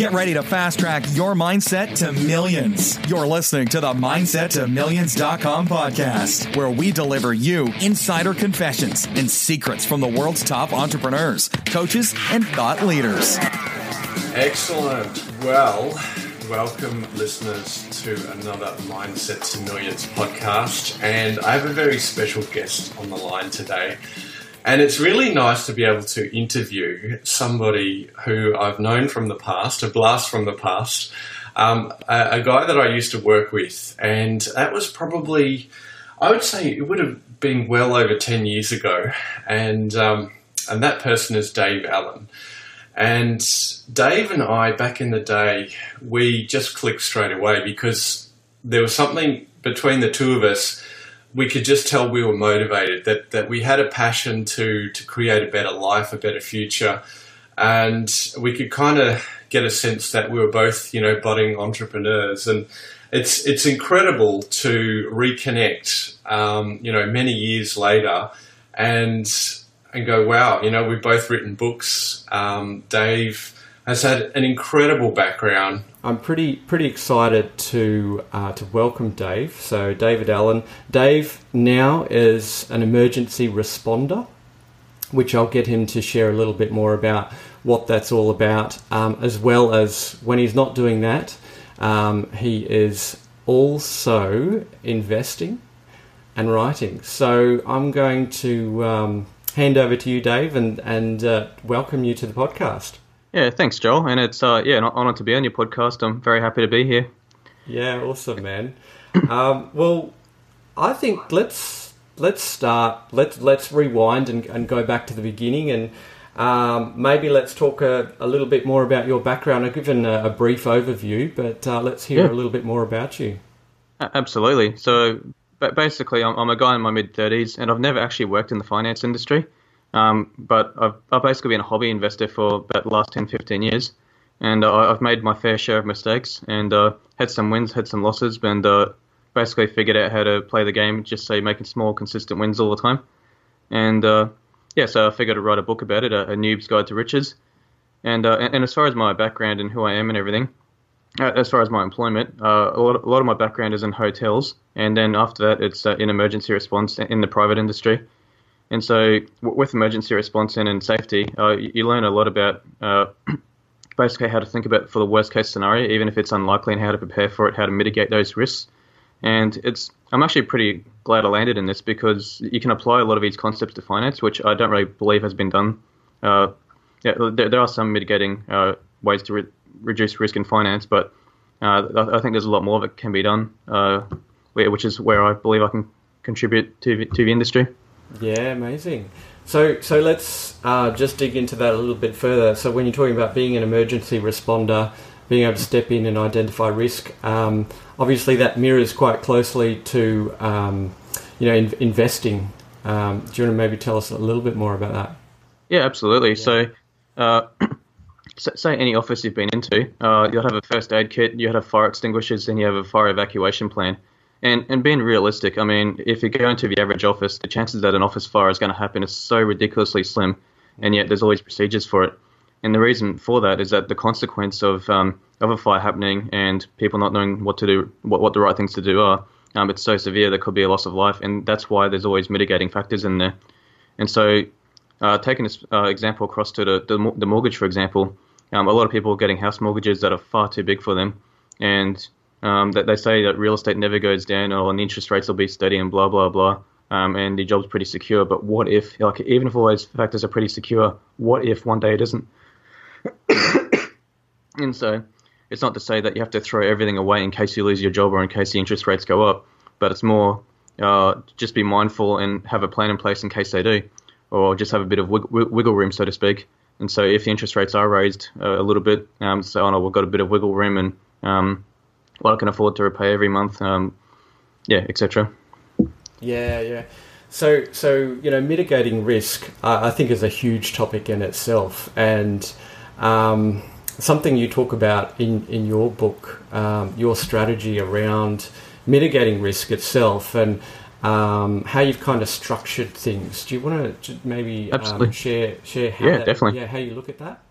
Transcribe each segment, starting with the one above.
Get ready to fast track your mindset to millions. You're listening to the Mindset to Millions.com podcast, where we deliver you insider confessions and secrets from the world's top entrepreneurs, coaches, and thought leaders. Excellent. Well, welcome listeners to another Mindset to Millions podcast. And I have a very special guest on the line today. And it's really nice to be able to interview somebody who I've known from the past, a blast from the past, um, a, a, guy that I used to work with. And that was probably, I would say it would have been well over 10 years ago. And, um, and that person is Dave Allen. And Dave and I, back in the day, we just clicked straight away because there was something between the two of us we could just tell we were motivated, that, that we had a passion to, to create a better life, a better future. And we could kind of get a sense that we were both, you know, budding entrepreneurs. And it's, it's incredible to reconnect, um, you know, many years later and, and go, wow, you know, we've both written books. Um, Dave has had an incredible background I'm pretty pretty excited to uh, to welcome Dave. So David Allen. Dave now is an emergency responder, which I'll get him to share a little bit more about what that's all about, um, as well as when he's not doing that, um, he is also investing and writing. So I'm going to um, hand over to you, Dave, and and uh, welcome you to the podcast. Yeah, thanks, Joel. And it's uh, yeah, an honour to be on your podcast. I'm very happy to be here. Yeah, awesome, man. um, well, I think let's let's start. Let's let's rewind and, and go back to the beginning, and um, maybe let's talk a, a, little bit more about your background. I've given a, a brief overview, but uh, let's hear yeah. a little bit more about you. Absolutely. So, basically, I'm, I'm a guy in my mid 30s, and I've never actually worked in the finance industry. Um, but I've, I've basically been a hobby investor for about the last 10, 15 years. And uh, I've made my fair share of mistakes and uh, had some wins, had some losses, and uh, basically figured out how to play the game just so making small, consistent wins all the time. And uh, yeah, so I figured I'd write a book about it, a, a noob's guide to riches. And, uh, and as far as my background and who I am and everything, uh, as far as my employment, a, lot, a lot of my background is in hotels, and then after that, it's in emergency response in the private industry. And so, with emergency response and, and safety, uh, you learn a lot about uh, basically how to think about for the worst case scenario, even if it's unlikely, and how to prepare for it, how to mitigate those risks. And it's I'm actually pretty glad I landed in this because you can apply a lot of these concepts to finance, which I don't really believe has been done. Uh, yeah, there, there, are some mitigating uh, ways to re- reduce risk in finance, but uh, I think there's a lot more that can be done, uh, which is where I believe I can contribute to to the industry. Yeah, amazing. So, so let's uh, just dig into that a little bit further. So, when you're talking about being an emergency responder, being able to step in and identify risk, um, obviously that mirrors quite closely to um, you know in, investing. Um, do you want to maybe tell us a little bit more about that? Yeah, absolutely. Yeah. So, uh, say any office you've been into, uh, you'll have a first aid kit, you have fire extinguishers, and you have a fire evacuation plan. And and being realistic, I mean, if you go into the average office, the chances that an office fire is going to happen is so ridiculously slim, and yet there's always procedures for it. And the reason for that is that the consequence of um, of a fire happening and people not knowing what to do, what, what the right things to do are, um, it's so severe there could be a loss of life, and that's why there's always mitigating factors in there. And so, uh, taking this uh, example across to the, the, the mortgage, for example, um, a lot of people are getting house mortgages that are far too big for them, and um, that they say that real estate never goes down or the interest rates will be steady and blah blah blah. Um, and the job's pretty secure. But what if, like, even if all those factors are pretty secure, what if one day it isn't? and so, it's not to say that you have to throw everything away in case you lose your job or in case the interest rates go up, but it's more uh, just be mindful and have a plan in place in case they do, or just have a bit of wiggle room, so to speak. And so, if the interest rates are raised uh, a little bit, um, so oh no, we've got a bit of wiggle room and um, what I can afford to repay every month, um, yeah, etc. Yeah, yeah. So, so you know, mitigating risk, uh, I think, is a huge topic in itself, and um, something you talk about in in your book, um, your strategy around mitigating risk itself, and um, how you've kind of structured things. Do you want to maybe um, share share how yeah, that, definitely. yeah how you look at that?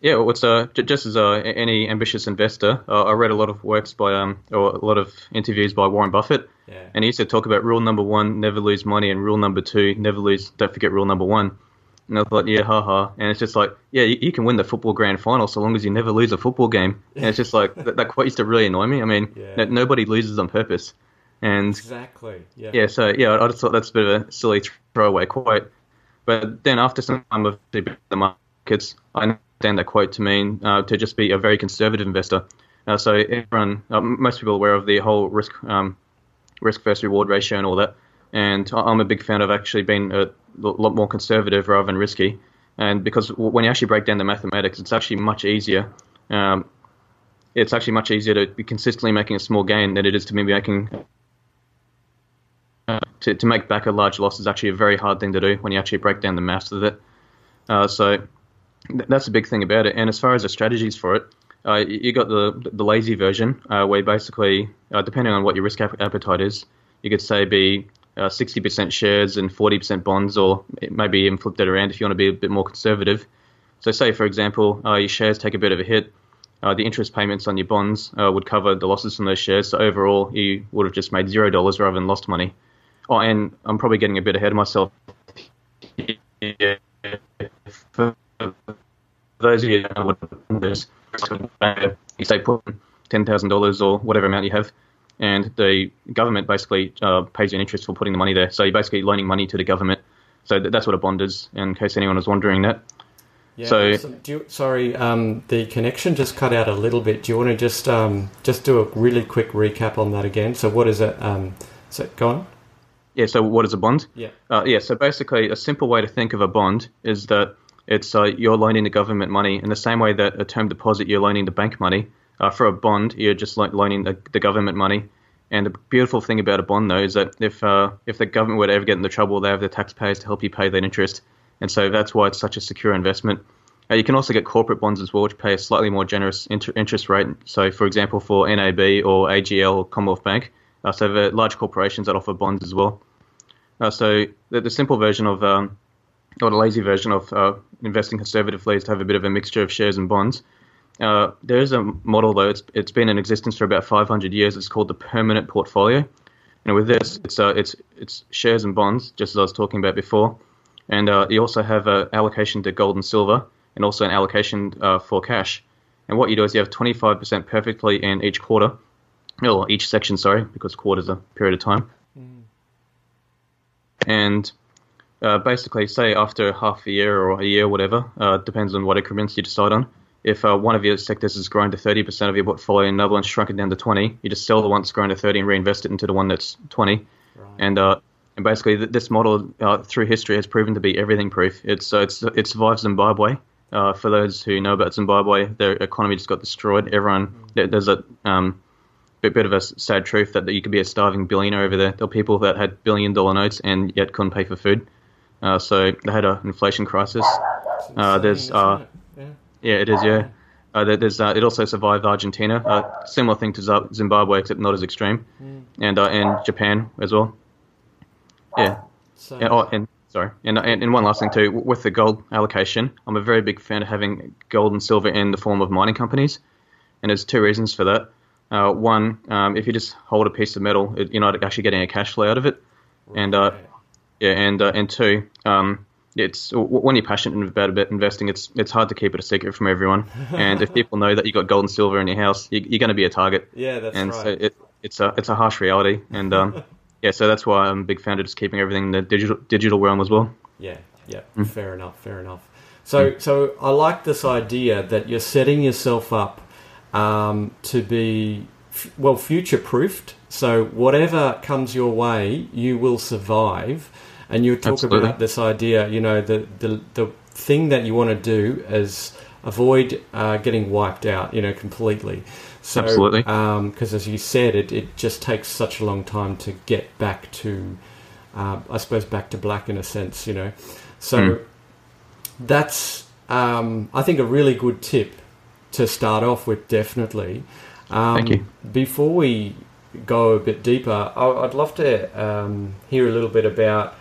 Yeah, well, it's uh, j- just as uh, any ambitious investor, uh, I read a lot of works by um, or a lot of interviews by Warren Buffett, Yeah. and he used to talk about rule number one, never lose money, and rule number two, never lose, don't forget rule number one. And I thought, yeah, haha. And it's just like, yeah, you, you can win the football grand final so long as you never lose a football game. And it's just like that, that quote used to really annoy me. I mean, Yeah. no- nobody loses on purpose, and Exactly. Yeah. yeah, so yeah, I just thought that's a bit of a silly throwaway quote. But then after some time of the markets, I understand that quote to mean uh, to just be a very conservative investor. Uh, so everyone, uh, most people are aware of the whole risk um, risk versus reward ratio and all that. And I'm a big fan of actually being a lot more conservative rather than risky. And because when you actually break down the mathematics, it's actually much easier. Um, it's actually much easier to be consistently making a small gain than it is to maybe making uh, to, to make back a large loss is actually a very hard thing to do when you actually break down the maths of it. Uh, so that's a big thing about it. And as far as the strategies for it, uh, you got the the lazy version uh, where basically, uh, depending on what your risk ap- appetite is, you could say be uh, 60% shares and 40% bonds, or maybe even flip that around if you want to be a bit more conservative. So, say for example, uh, your shares take a bit of a hit. Uh, the interest payments on your bonds uh, would cover the losses from those shares. So overall, you would have just made zero dollars rather than lost money. Oh, and I'm probably getting a bit ahead of myself. For those of you that know what you say put ten thousand dollars or whatever amount you have, and the government basically uh, pays you an interest for putting the money there. So you're basically loaning money to the government. So th- that's what a bond is. In case anyone was wondering that. Yeah, So- you, sorry, um, the connection just cut out a little bit. Do you want to just um, just do a really quick recap on that again? So what is it? Um, so go on. Yeah. So what is a bond? Yeah. Uh, yeah, so basically, a simple way to think of a bond is that it's uh, you're loaning the government money in the same way that a term deposit you're loaning the bank money. Uh, for a bond, you're just like loaning the, the government money. And the beautiful thing about a bond, though, is that if uh, if the government were to ever get into trouble, they have the taxpayers to help you pay that interest. And so that's why it's such a secure investment. Uh, you can also get corporate bonds as well, which pay a slightly more generous inter- interest rate. So, for example, for NAB or AGL or Commonwealth Bank, uh, so the large corporations that offer bonds as well. Uh, so the, the simple version of, um, or the lazy version of uh, investing conservatively is to have a bit of a mixture of shares and bonds. Uh, there is a model though; it's it's been in existence for about 500 years. It's called the permanent portfolio, and with this, it's uh, it's it's shares and bonds, just as I was talking about before, and uh, you also have an allocation to gold and silver, and also an allocation uh, for cash. And what you do is you have 25% perfectly in each quarter, or each section, sorry, because quarters are a period of time and uh, basically say after half a year or a year, whatever, uh, depends on what increments you decide on. If uh, one of your sectors has grown to 30% of your portfolio and another one's shrunken down to 20, you just sell the one that's grown to 30 and reinvest it into the one that's 20. And uh, and basically, th- this model uh, through history has proven to be everything proof. It's uh, it's it survives Zimbabwe. Uh, for those who know about Zimbabwe, their economy just got destroyed. Everyone there- there's a um, bit, bit of a sad truth that, that you could be a starving billionaire over there. There were people that had billion dollar notes and yet couldn't pay for food. Uh, so they had an inflation crisis. Uh, there's uh, yeah. yeah, it is. Yeah, uh, there's uh, it also survived Argentina. Uh, similar thing to Zimbabwe, except not as extreme, and uh, and Japan as well. Yeah. So, And, oh, and sorry, and, and and one last thing too, with the gold allocation, I'm a very big fan of having gold and silver in the form of mining companies, and there's two reasons for that. Uh, one, um, if you just hold a piece of metal, it, you're not actually getting a cash flow out of it, and uh, Right. Yeah, and uh, and two, um, it's when you're passionate about a bit investing, it's it's hard to keep it a secret from everyone, and if people know that you got gold and silver in your house, you, you're going to be a target yeah, that's and right. so it, it's a it's a harsh reality, and um, yeah, so that's why I'm a big fan of just keeping everything in the digital digital realm as well. Yeah, yeah, Mm. fair enough, fair enough. So, so I like this idea that you're setting yourself up um, to be well future proofed. So whatever comes your way, you will survive. And you talk Absolutely. about this idea, you know, the the the thing that you want to do is avoid uh, getting wiped out, you know, completely. So, Absolutely. Because as you said, it, it just takes such a long time to get back to, uh, I suppose, back to black in a sense, you know. So Mm. that's, um, I think, a really good tip to start off with, definitely. Um, Thank you. Before we go a bit deeper, I'd love to um, hear a little bit about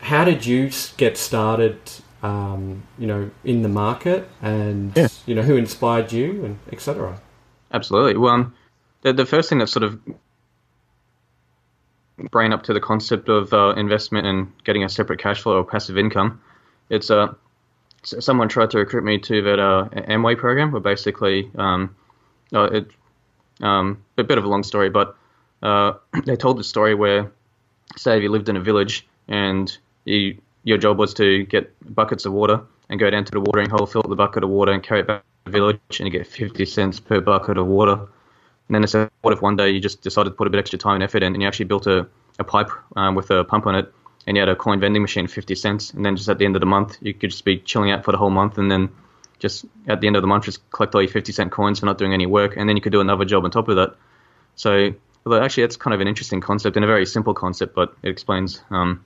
how did you get started um, you know, in the market, and Yeah. you know, who inspired you, and etc. Absolutely. Well, um, the, the first thing that sort of brain up to the concept of uh, investment and getting a separate cash flow or passive income, it's uh, someone tried to recruit me to that uh, Amway program, where basically, um, uh, it, um, a bit of a long story, but uh, they told the story where, say, if you lived in a village and you, your job was to get buckets of water and go down to the watering hole, fill up the bucket of water, and carry it back to the village, and you get 50 cents per bucket of water. And then they said, what if one day you just decided to put a bit extra time and effort in, and you actually built a, a pipe um, with a pump on it, and you had a coin vending machine, 50 cents, and then just at the end of the month, you could just be chilling out for the whole month, and then just at the end of the month, just collect all your 50 cent coins for not doing any work, and then you could do another job on top of that. So, although actually, that's kind of an interesting concept and a very simple concept, but it explains um,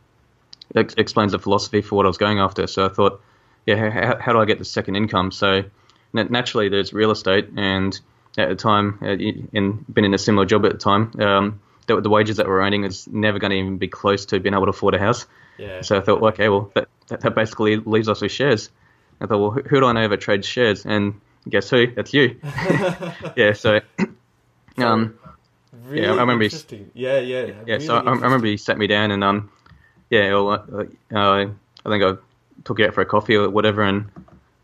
it explains the philosophy for what I was going after. So I thought, yeah, how, how do I get the second income? So na- naturally, there's real estate, and at the time, uh, in been in a similar job at the time, um, the, the wages that we're earning is never going to even be close to being able to afford a house. Yeah. So I thought, okay, well, that, that, basically leaves us with shares. I thought, well, who, do I know that trades shares? And guess who? That's you. yeah. So, um, really I remember interesting. Yeah, yeah, yeah. really so I, I remember he sat me down and um, yeah, well, uh, uh, I think I took you out for a coffee or whatever, and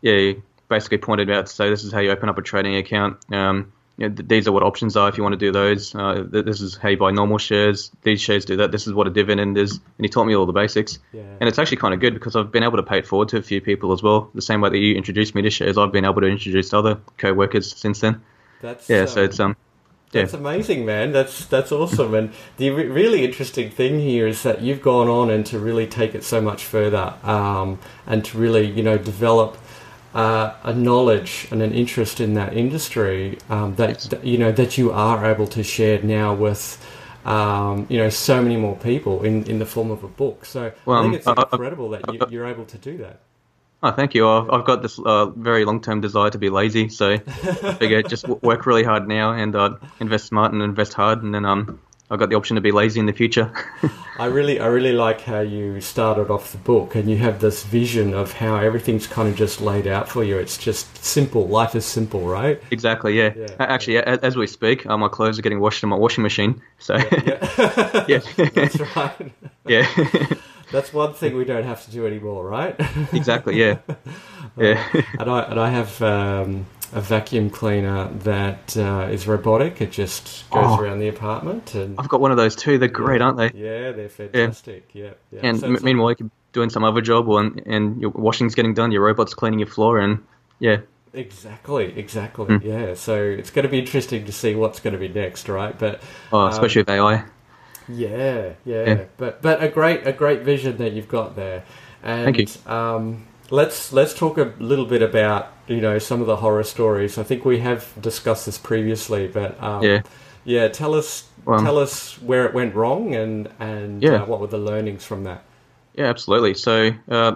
yeah, he basically pointed out to say this is how you open up a trading account. Um, you know, th- these are what options are if you want to do those. Uh, th- this is how you buy normal shares. These shares do that. This is what a dividend is, and he taught me all the basics. Yeah. And it's actually kind of good because I've been able to pay it forward to a few people as well. The same way that you introduced me to shares, I've been able to introduce other co-workers since then. That's Yeah, so um, it's um. That's amazing, man. That's that's awesome. And the re- really interesting thing here is that you've gone on and to really take it so much further, um, and to really you know develop uh, a knowledge and an interest in that industry um, that, that you know that you are able to share now with. Um, you know, so many more people in, in the form of a book. So Well, I think it's um, I- I- incredible that you, you're able to do that. Oh, thank you. I've, I've got this uh, very long-term desire to be lazy, so I figure just w- work really hard now and uh, invest smart and invest hard, and then um, I've got the option to be lazy in the future. I really, I really like how you started off the book, and you have this vision of how everything's kind of just laid out for you. It's just simple. Life is simple, right? exactly. Yeah. Yeah, Actually, a- as, we speak, uh, my clothes are getting washed in my washing machine. So yeah, That's right. yeah, That's one thing we don't have to do anymore, right? exactly. Yeah, yeah. and I and I have um, a vacuum cleaner that uh, is robotic. It just goes Oh. around the apartment, and I've got one of those too. They're great, aren't they? yeah, they're fantastic. Yeah, yeah. And So m- meanwhile, you're doing some other job, or, and your washing's getting done, your robot's cleaning your floor, and yeah, Exactly, exactly. Hmm. Yeah, so it's going to be interesting to see what's going to be next, right? But oh, um, especially with AI. Yeah, yeah, Yeah. but but a great a great vision that you've got there. And Thank you. Um, let's let's talk a little bit about you know some of the horror stories. I think we have discussed this previously, but um, Yeah. yeah. Tell us Well, tell us where it went wrong and and Yeah. uh, what were the learnings from that. Yeah, absolutely. So, uh,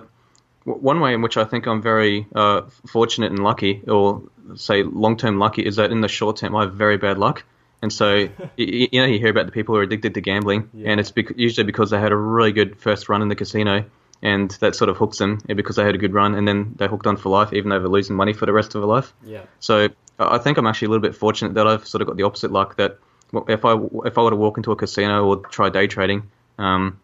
w- one way in which I think I'm very uh, fortunate and lucky, or say long term lucky, is that in the short term I have very bad luck. And so, you, you know, you hear about the people who are addicted to gambling, Yeah. and it's bec- usually because they had a really good first run in the casino, and that sort of hooks them because they had a good run, and then they're hooked on for life, even though they're losing money for the rest of their life. Yeah, So I think I'm actually a little bit fortunate that I've sort of got the opposite luck. That if I if I were to walk into a casino or try day trading, um,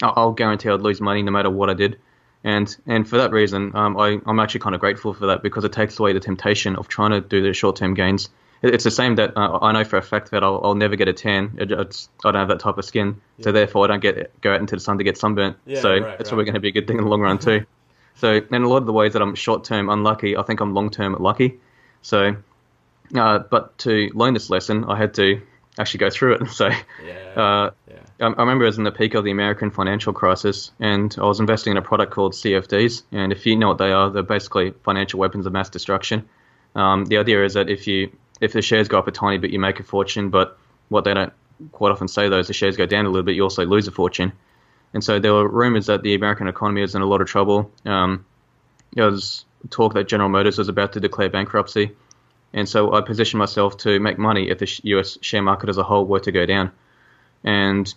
I'll I'll guarantee I'd lose money no matter what I did. And and for that reason, um, I, I'm actually kind of grateful for that because it takes away the temptation of trying to do the short term gains. It- It's the same that uh, I know for a fact that I'll, I'll never get a tan. It- I don't have that type of skin, so therefore I don't get go out into the sun to get sunburnt. Yeah, so right, it's right. probably going to be a good thing in the long run too. So in a lot of the ways that I'm short term unlucky, I think I'm long term lucky. So, uh, but to learn this lesson, I had to actually go through it. So, yeah, uh, yeah. I I remember it was in the peak of the American financial crisis, and I was investing in a product called CFDs. And if you know what they are, they're basically financial weapons of mass destruction. Um, the idea is that if you if the shares go up a tiny bit, you make a fortune. But what they don't quite often say though is the shares go down a little bit, you also lose a fortune. And so there were rumors that the American economy was in a lot of trouble. Um, there was talk that General Motors was about to declare bankruptcy. And so I positioned myself to make money if the US share market as a whole were to go down. And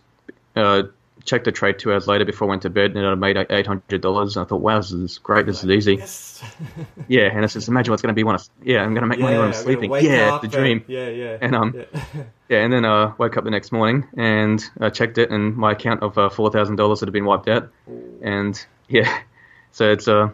uh, checked the trade two hours later before I went to bed, and I made eight hundred dollars. I thought, wow, this is great. This is easy. Yes. Yeah, and I just imagine what's going to be when I, yeah, I'm going to make money when I'm I'm sleeping. Yeah, the dream. yeah, yeah. And, um, yeah. Yeah, and then I uh, woke up the next morning and I checked it, and my account of uh, four thousand dollars had been wiped out. And yeah, so it's uh,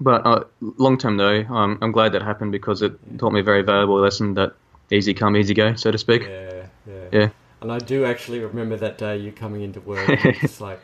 but uh, long term though, um, I'm glad that happened because it taught me a very valuable lesson that easy come, easy go, so to speak. yeah, yeah, Yeah. And I do actually remember that day you coming into work. and it's like.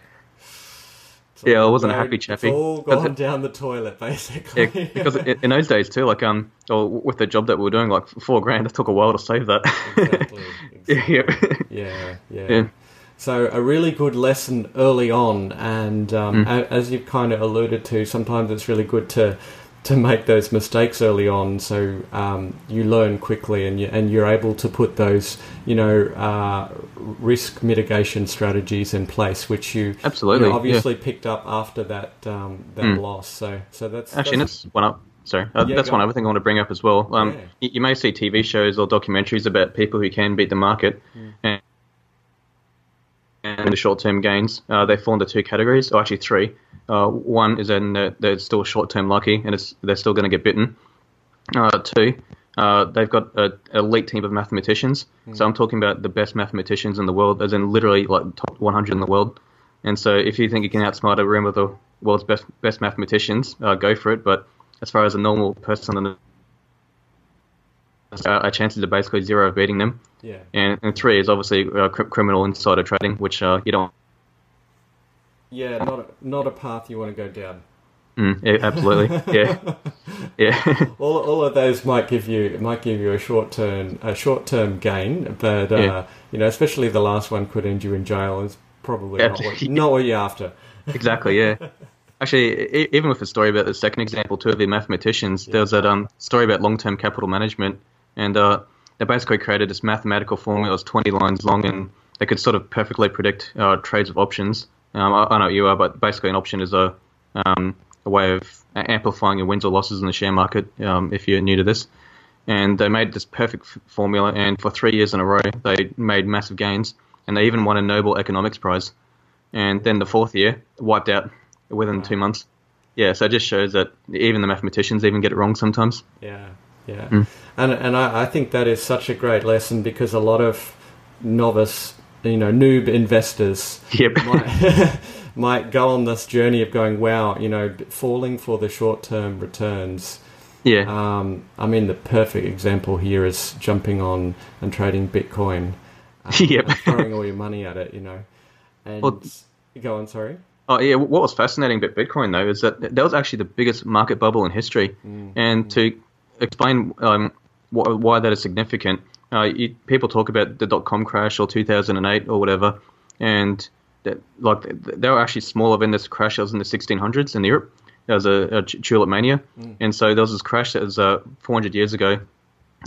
Yeah, I wasn't a happy chappy. It's all gone down the toilet, basically. Yeah, because in in those days too, like um, or with the job that we were doing, like four grand, it took a while to save that. exactly. exactly. yeah. Yeah, yeah. Yeah. So a really good lesson early on, and um, Mm. as you've kind of alluded to, sometimes it's really good to to make those mistakes early on, so um, you learn quickly, and you and you're able to put those, you know, uh, risk mitigation strategies in place, which you Absolutely, you know, yeah. obviously picked up after that um, that Mm. loss. So so that's Actually, that's, that's one up. Sorry, uh, Yeah, that's one on. other thing I want to bring up as well. Um, Yeah. you, you may see TV shows or documentaries about people who can beat the market, Mm. and, and the short-term gains. Uh, they fall into two categories, or actually three. Uh, one is in uh, they're still short-term lucky, and it's, they're still going to get bitten. Uh, two, uh, they've got an elite team of mathematicians. Hmm. So I'm talking about the best mathematicians in the world, as in literally like top 100 in the world. And so if you think you can outsmart a room of the world's best best mathematicians, uh, go for it. But as far as a normal person, uh, our chances are basically zero of beating them. yeah. And, and three is obviously uh, cr- criminal insider trading, which uh, you don't. Yeah, not a, not a path you want to go down. Mm, yeah, absolutely, yeah, yeah. All, all of those might give you it might give you a short term a short term gain, but uh, Yeah. you know, especially the last one could end you in jail. Is probably not what, not what you're after. Exactly, yeah. Actually, even with the story about the second example, two of the mathematicians, there was that um, story about long-term capital management, and uh, they basically created this mathematical formula that was 20 lines long, and they could sort of perfectly predict uh, trades of options. Um, I, I know you are, but basically an option is a, um, a way of amplifying your wins or losses in the share market, um, if you're new to this. And they made this perfect f- formula, and for three years in a row, they made massive gains, and they even won a Nobel Economics Prize and then the fourth year wiped out within two months. Yeah, so it just shows that even the mathematicians even get it wrong sometimes. Yeah, yeah, Mm. and and I, I think that is such a great lesson because a lot of novice, you know, noob investors Yep. might, might go on this journey of going, wow, you know, falling for the short term returns. yeah, Um, I mean, the perfect example here is jumping on and trading Bitcoin. Um, Yep. throwing all your money at it, you know. And Well- go on, sorry. Oh yeah, what was fascinating about Bitcoin though is that that was actually the biggest market bubble in history. And to explain um, wh- why that is significant, uh, you, people talk about the dot com crash or 2008 or whatever, and that, like they were actually smaller than this crash that was in the 1600s in Europe. There was a, a tulip mania, and so there was this crash that was uh, 400 years ago.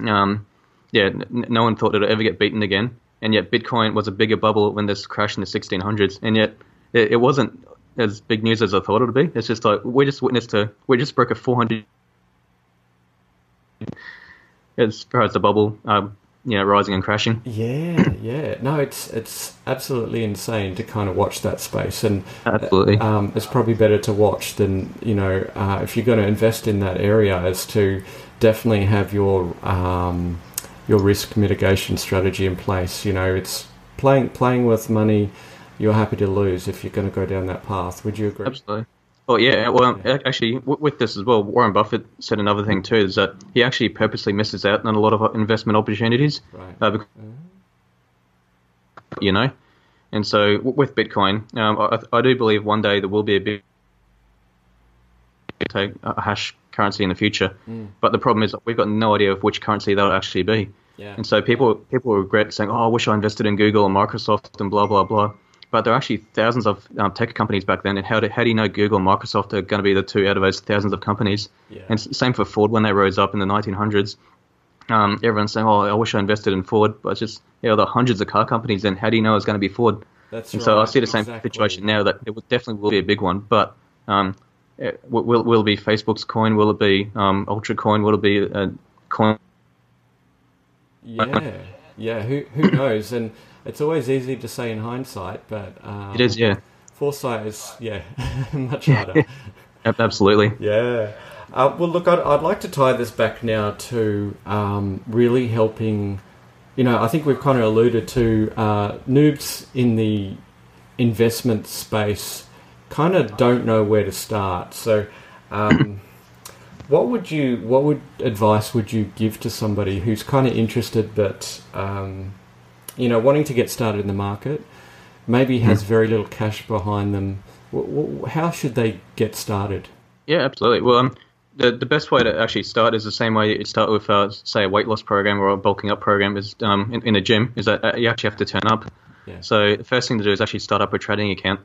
Um, yeah, n- no one thought it would ever get beaten again, and yet Bitcoin was a bigger bubble when this crash in the 1600s, and yet it, it wasn't as big news as I thought it would be. It's just like we just witnessed a we just broke a 400 as far as the bubble, um, you know, rising and crashing. Yeah, yeah. No, it's it's absolutely insane to kind of watch that space, and Absolutely. um, it's probably better to watch than you know uh, if you're going to invest in that area, is to definitely have your um, your risk mitigation strategy in place. You know, it's playing playing with money. You're happy to lose if you're going to go down that path. Would you agree? Absolutely. Oh yeah. Well, actually, with this as well, Warren Buffett said another thing too is that he actually purposely misses out on a lot of investment opportunities. Right. Uh, bec- you know, and so with Bitcoin, um, I, I do believe one day there will be a big take a hash currency in the future. But the problem is we've got no idea of which currency that'll actually be. Yeah. And so people people regret saying, "Oh, I wish I invested in Google and Microsoft and blah blah blah." But there are actually thousands of um, tech companies back then, and how do, how do you know Google and Microsoft are going to be the two out of those thousands of companies? Yeah. And same for Ford when they rose up in the 1900s. Um, everyone's saying, "Oh, I wish I invested in Ford," but it's just you know, there are hundreds of car companies, and how do you know it's going to be Ford? That's and so I see the same exactly. situation now that it definitely will be a big one, but um, it, will will it be Facebook's coin? Will it be um, Ultra Coin? Will it be a coin? Yeah, yeah. Who who knows? And it's always easy to say in hindsight, but um, It is, yeah, foresight is yeah much harder. Absolutely. Yeah. Uh, well, look, I'd, I'd like to tie this back now to um, really helping. You know, I think we've kind of alluded to uh, noobs in the investment space kind of don't know where to start. So, um, what would you, what would advice would you give to somebody who's kind of interested but, um, you know, wanting to get started in the market, maybe has very little cash behind them? How should they get started? Yeah, absolutely. Well, um, the the best way to actually start is the same way you start with, uh, say, a weight loss program or a bulking up program is um, in, in a gym. Is that uh, you actually have to turn up. Yeah. So the first thing to do is actually start up a trading account.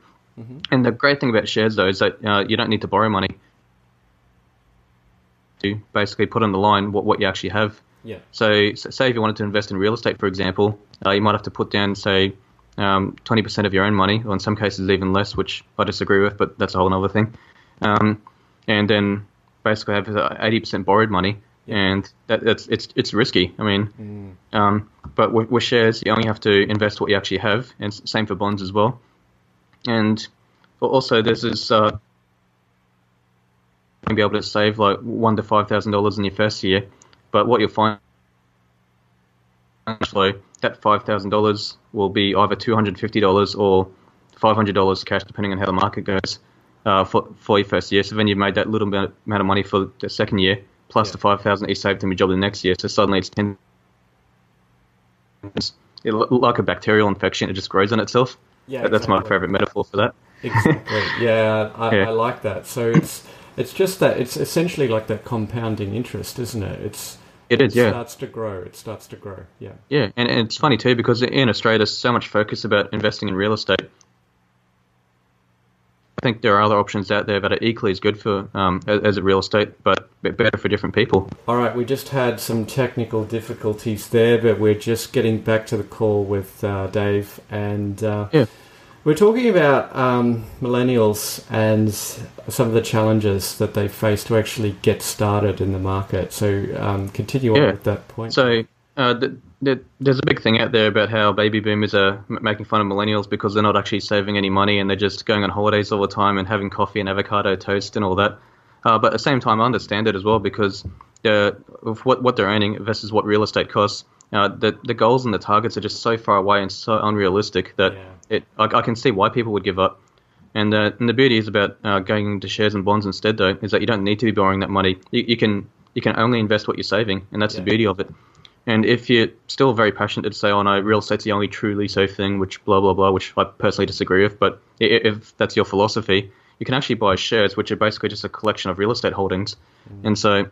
And the great thing about shares though is that uh, you don't need to borrow money. To basically put on the line what, what you actually have. Yeah. So, s- say if you wanted to invest in real estate, for example, uh, you might have to put down, say, um, 20% of your own money, or in some cases even less, which I disagree with, but that's a whole other thing. Um, and then basically have uh, 80% borrowed money, and that, that's it's it's risky. I mean, um, but with, with shares, you only have to invest what you actually have, and same for bonds as well. And also, there's this. Uh, be able to save like one to five thousand dollars in your first year, but what you'll find actually that five thousand dollars will be either two hundred fifty dollars or five hundred dollars cash, depending on how the market goes uh, for for your first year. So then you've made that little amount amount of money for the second year, plus Yeah. the five thousand that you saved in your job the next year. So suddenly it's ten. It, like a bacterial infection, it just grows on itself. Yeah, That's my favorite metaphor for that. Exactly. Yeah, I, Yeah. I like that. So it's it's just that it's essentially like that compounding interest, isn't it? It's It is, it yeah. starts to grow. It starts to grow. Yeah. Yeah, and, and it's funny too because in Australia there's so much focus about investing in real estate. I think there are other options out there that are equally as good for um, as, as a real estate, but but better for different people. All right, we just had some technical difficulties there, but we're just getting back to the call with uh, Dave, and uh, Yeah. We're talking about um, millennials and some of the challenges that they face to actually get started in the market. So um, continue on Yeah. with that point. So uh, th th there's a big thing out there about how baby boomers are m- making fun of millennials because they're not actually saving any money and they're just going on holidays all the time and having coffee and avocado toast and all that. Uh, but at the same time, I understand it as well because uh, of what what they're earning versus what real estate costs. Uh, the the goals and the targets are just so far away and so unrealistic that Yeah. it I, I can see why people would give up. And, uh, and the beauty is about uh, going into shares and bonds instead, though, is that you don't need to be borrowing that money. You, you can you can only invest what you're saving, and that's Yeah. the beauty of it. And if you're still very passionate to say, "Oh no, real estate's the only truly safe thing," which blah blah blah, which I personally disagree with, but if that's your philosophy, you can actually buy shares, which are basically just a collection of real estate holdings. And so,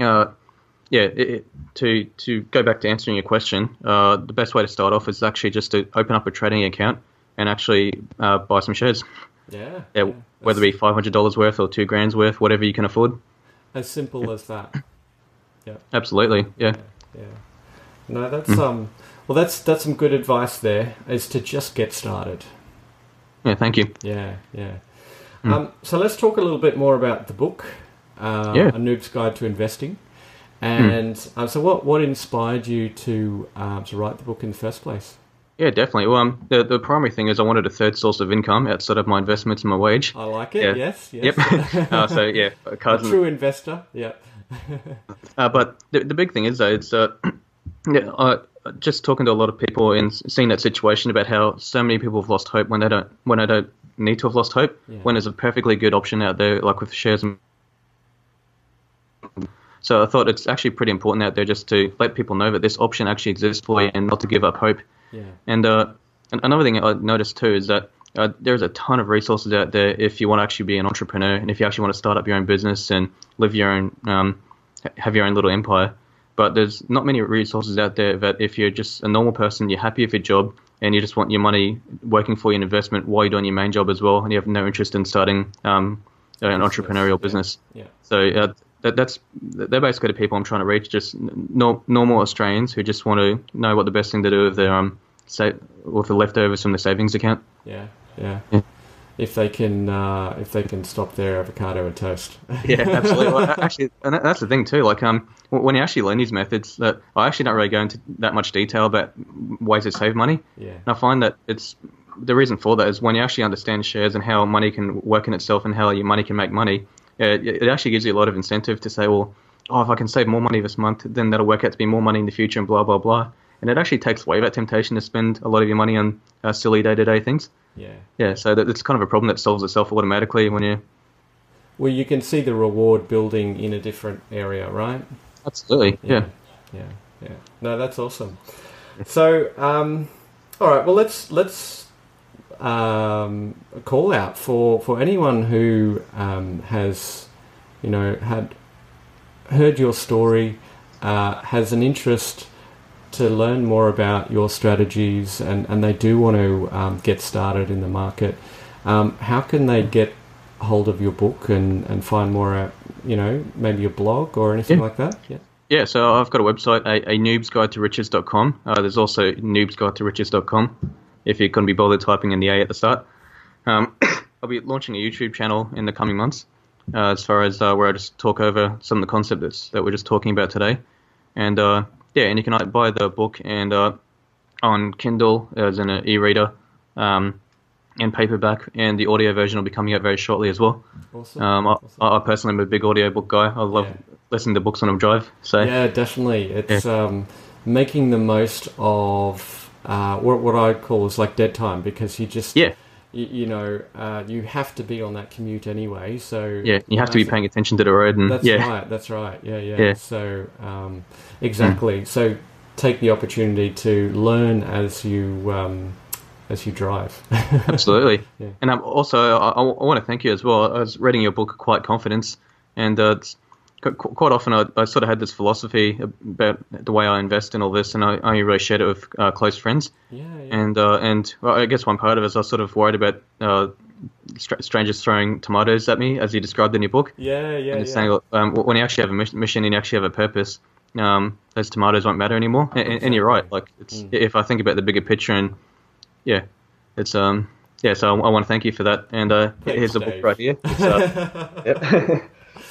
uh, yeah, it, it, to to go back to answering your question, uh, the best way to start off is actually just to open up a trading account and actually uh, buy some shares. yeah, Yeah, whether it be five hundred dollars worth or two grand's worth, whatever you can afford. as simple as that. Yeah. Absolutely, yeah. Yeah. No, that's um. Well, that's that's some good advice there. Is to just get started. Yeah, thank you. Yeah, yeah. Um, so let's talk a little bit more about the book, uh, Yeah. A Noob's Guide to Investing. And um, so, what what inspired you to um, to write the book in the first place? Yeah, definitely. Well, um, the the primary thing is I wanted a third source of income outside of my investments and my wage. I like it. Yeah. Yes. yes. Yep. uh, so yeah, a and true investor. Yeah. Uh, but the, the big thing is though, it's uh, yeah, uh, just talking to a lot of people and seeing that situation about how so many people have lost hope when they don't when they don't need to have lost hope. Yeah. When there's a perfectly good option out there, like with shares. And so I thought it's actually pretty important out there just to let people know that this option actually exists for you and not to give up hope. Yeah. And uh, an- another thing I noticed too is that uh, there's a ton of resources out there if you want to actually be an entrepreneur and if you actually want to start up your own business and live your own, um, have your own little empire. But there's not many resources out there that if you're just a normal person, you're happy with your job and you just want your money working for you in investment while you're doing your main job as well, and you have no interest in starting um, an Business, entrepreneurial yeah. business. Yeah. So uh, that, that's they're basically the people I'm trying to reach. Just no, normal Australians who just want to know what the best thing to do with their um sa- with the leftovers from the savings account. Yeah, yeah, Yeah. if they can uh, if they can stop their avocado and toast. yeah, absolutely. Well, actually, and that's the thing too. Like, um, when you actually learn these methods, that I actually don't really go into that much detail about ways to save money. Yeah. And I find that it's the reason for that is when you actually understand shares and how money can work in itself and how your money can make money, it, it actually gives you a lot of incentive to say, well, oh, if I can save more money this month, then that'll work out to be more money in the future and blah blah blah. And it actually takes away that temptation to spend a lot of your money on uh, silly day to day things. Yeah. Yeah, so that, it's kind of a problem that solves itself automatically when you. Well, you can see the reward building in a different area, right? Absolutely. Yeah. Yeah. Yeah. No, that's awesome. So, um, all right. Well, let's let's um, call out for for anyone who um, has, you know, had heard your story, uh, has an interest to learn more about your strategies, and and they do want to um, get started in the market. Um, how can they get hold of your book and, and find more out, you know, maybe a blog or anything Yeah. like that? Yeah. Yeah, so I've got a website, a, a noobsguide-to-riches.com. Uh, there's also noobsguide-to-riches.com if you couldn't be bothered typing in the A at the start. Um, I'll be launching a YouTube channel in the coming months uh, as far as uh, where I just talk over some of the concepts that we're just talking about today. And uh, yeah, and you can buy the book and uh, on Kindle as an e-reader um, and paperback, and the audio version will be coming out very shortly as well. Awesome. Um, I, Awesome. I personally am a big audiobook guy. I love Yeah. listening to books on a drive. So Yeah, definitely. It's um, making the most of uh, what what I call is like dead time because you just Yeah. you, you know uh, you have to be on that commute anyway. So Yeah, you have to be paying attention to the road, and That's yeah, right. That's right. Yeah, yeah. Yeah. So um, exactly. So take the opportunity to learn as you um, as you drive. absolutely. Yeah. And um, also, I, I want to thank you as well. I was reading your book, Quiet Confidence, and uh, it's, qu- qu- quite often I, I sort of had this philosophy about the way I invest in all this, and I I only really shared it with uh, close friends. yeah, yeah. And uh, and well, I guess one part of it is I was sort of worried about uh, str- strangers throwing tomatoes at me, as you described in your book. yeah, yeah, and yeah. saying um, when you actually have a mission and you actually have a purpose, um, those tomatoes won't matter anymore. And, and- and you're right. Like it's Mm. if I think about the bigger picture and yeah, it's um yeah. So I, I want to thank you for that. And uh, Thanks, here's the book right here. Uh, yep.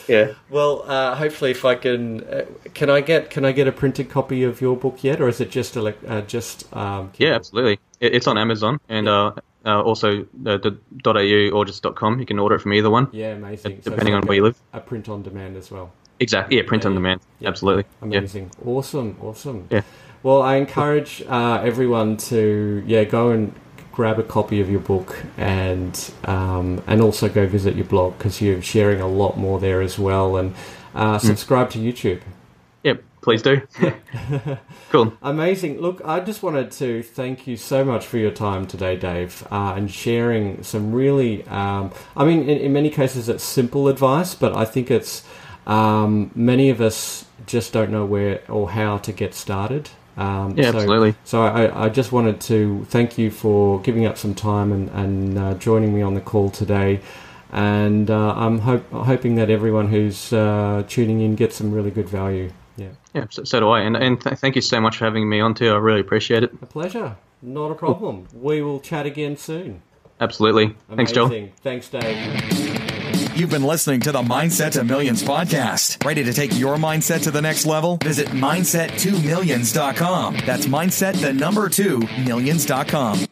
yeah. Well, uh, hopefully, if I can, uh, can I get can I get a printed copy of your book yet, or is it just elec uh, just um, Yeah, absolutely. It, it's on Amazon and uh, uh, also uh, the .au or just .com. You can order it from either one. Yeah, amazing. So it's Depending on like where a- you live. a print on demand as well. Exactly. Yeah, print Yeah, on demand. Yeah. Absolutely. Yeah. Amazing. Awesome. Awesome. Yeah. Well, I encourage uh, everyone to yeah go and grab a copy of your book and um, and also go visit your blog because you're sharing a lot more there as well and uh, Mm. subscribe to YouTube. Yep, Please do. cool. Amazing. Look, I just wanted to thank you so much for your time today, Dave, uh, and sharing some really, um, I mean, in, in many cases it's simple advice, but I think it's um, many of us just don't know where or how to get started. Um, Yeah, so, absolutely. So I, I just wanted to thank you for giving up some time and, and uh, joining me on the call today. And uh, I'm hope, hoping that everyone who's uh, tuning in gets some really good value. Yeah. Yeah, so, so do I. And, and th- thank you so much for having me on too. I really appreciate it. A pleasure. Not a problem. We will chat again soon. Absolutely. Thanks, Joel. Thanks, Dave. You've been listening to the Mindset to Millions podcast. Ready to take your mindset to the next level? Visit mindset2millions.com. That's mindset the number 2 millions.com.